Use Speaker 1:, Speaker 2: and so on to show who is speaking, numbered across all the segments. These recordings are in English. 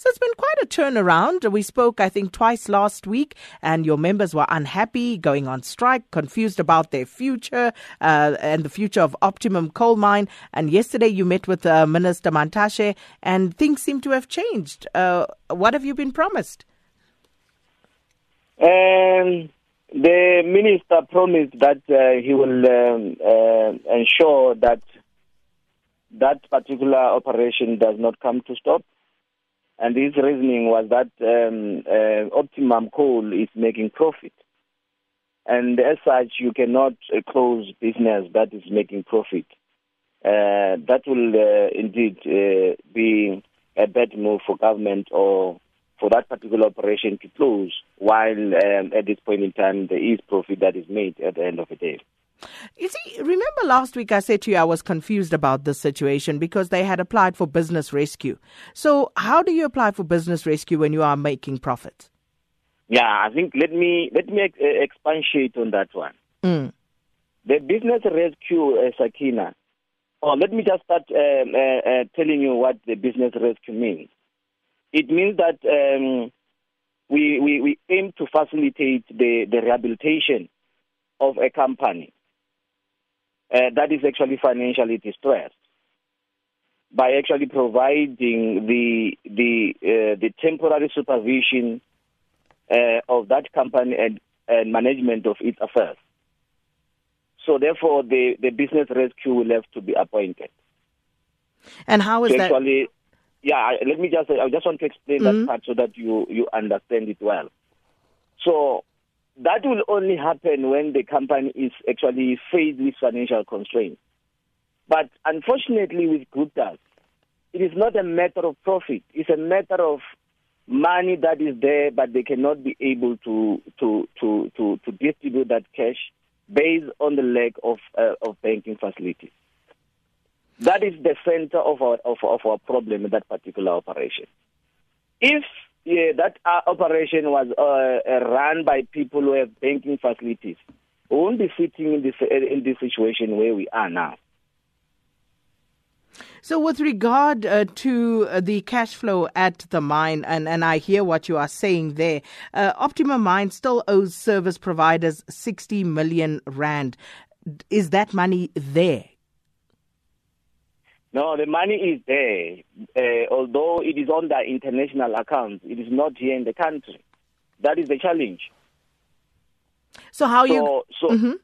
Speaker 1: So it's been quite a turnaround. We spoke, I think, twice last week, and your members were unhappy, going on strike, confused about their future uh, and the future of Optimum Coal Mine. And yesterday you met with uh, Minister Mantashe, and things seem to have changed. Uh, what have you been promised?
Speaker 2: Um, the minister promised that uh, he will um, uh, ensure that that particular operation does not come to stop and his reasoning was that um, uh, Optimum Coal is making profit. And as such, you cannot uh, close business that is making profit. Uh, that will uh, indeed uh, be a bad move for government or for that particular operation to close while um, at this point in time there is profit that is made at the end of the day.
Speaker 1: You see, remember last week I said to you I was confused about this situation because they had applied for business rescue. So, how do you apply for business rescue when you are making profits?
Speaker 2: Yeah, I think let me let me uh, expatiate on that one.
Speaker 1: Mm.
Speaker 2: The business rescue, uh, Sakina. Oh, let me just start um, uh, uh, telling you what the business rescue means. It means that um, we, we we aim to facilitate the the rehabilitation of a company uh, that is actually financially distressed by actually providing the the uh, the temporary supervision uh, of that company and, and management of its affairs. So therefore, the, the business rescue will have to be appointed.
Speaker 1: And how is
Speaker 2: so
Speaker 1: that?
Speaker 2: Actually, yeah. Let me just. I just want to explain
Speaker 1: Mm-hmm.
Speaker 2: that part so that you you understand it well. So that will only happen when the company is actually faced with financial constraints. But unfortunately, with Gupta's, it is not a matter of profit. It's a matter of money that is there, but they cannot be able to to to to, to distribute that cash based on the lack of uh, of banking facilities. That is the center of our of, of our problem in that particular operation. If yeah, that uh, operation was uh, uh, run by people who have banking facilities, we won't be sitting in this in this situation where we are now.
Speaker 1: So, with regard uh, to uh, the cash flow at the mine, and, and I hear what you are saying there, uh, Optima Mine still owes service providers 60 million rand. Is that money there?
Speaker 2: No, the money is there, uh, although it is on the international accounts. It is not here in the country. That is the challenge.
Speaker 1: So, how
Speaker 2: so,
Speaker 1: you.
Speaker 2: So,
Speaker 1: Mhm.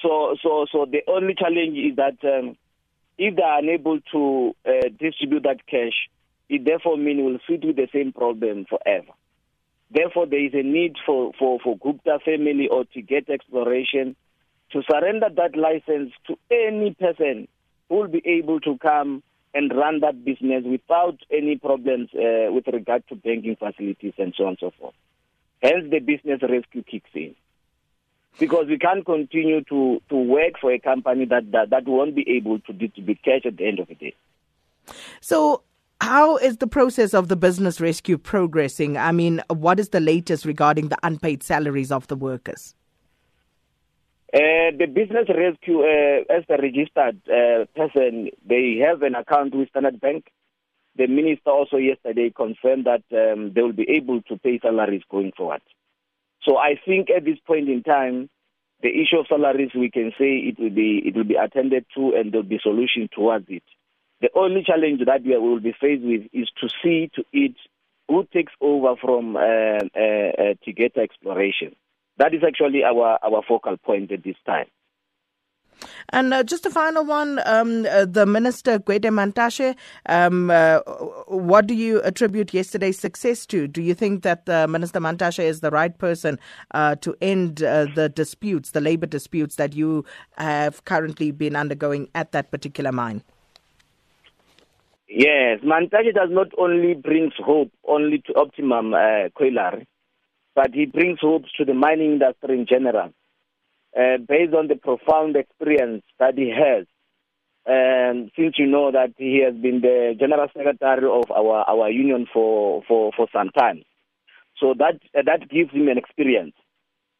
Speaker 2: so, so, so the only challenge is that um, if they are unable to uh, distribute that cash, it therefore means we'll sit with the same problem forever. Therefore, there is a need for, for, for Gupta family or Tegeta exploration to surrender that license to any person will be able to come and run that business without any problems uh, with regard to banking facilities and so on and so forth. Hence, the business rescue kicks in. Because we can't continue to, to work for a company that, that, that won't be able to distribute cash at the end of the day.
Speaker 1: So, how is the process of the business rescue progressing? I mean, what is the latest regarding the unpaid salaries of the workers?
Speaker 2: Uh, the business rescue, uh, as a registered uh, person, they have an account with Standard Bank. The minister also yesterday confirmed that um, they will be able to pay salaries going forward. So I think at this point in time, the issue of salaries, we can say it will be it will be attended to, and there will be solution towards it. The only challenge that we will be faced with is to see to it who takes over from uh, uh, uh, Tegeta exploration. That is actually our, our focal point at this time.
Speaker 1: And uh, just a final one, um, uh, the Minister Gwede Mantashe, um, uh, what do you attribute yesterday's success to? Do you think that uh, Minister Mantashe is the right person uh, to end uh, the disputes, the labour disputes that you have currently been undergoing at that particular mine?
Speaker 2: Yes, Mantashe does not only brings hope only to Optimum uh, Colliery, but he brings hopes to the mining industry in general. Uh, based on the profound experience that he has, um, since you know that he has been the general secretary of our, our union for, for, for some time. So that, uh, that gives him an experience.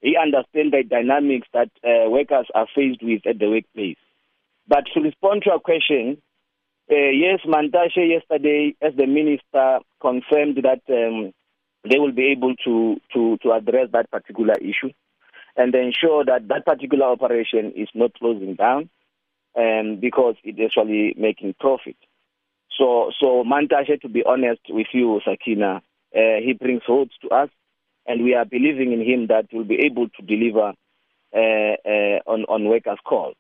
Speaker 2: He understands the dynamics that uh, workers are faced with at the workplace. But to respond to your question, Uh, yes, Mantashe yesterday, as the minister, confirmed that um, they will be able to, to, to address that particular issue and ensure that that particular operation is not closing down um, because it's actually making profit. So, so Mantashe, to be honest with you, Sakina, uh, he brings hopes to us, and we are believing in him that we'll be able to deliver uh, uh, on, on workers' call.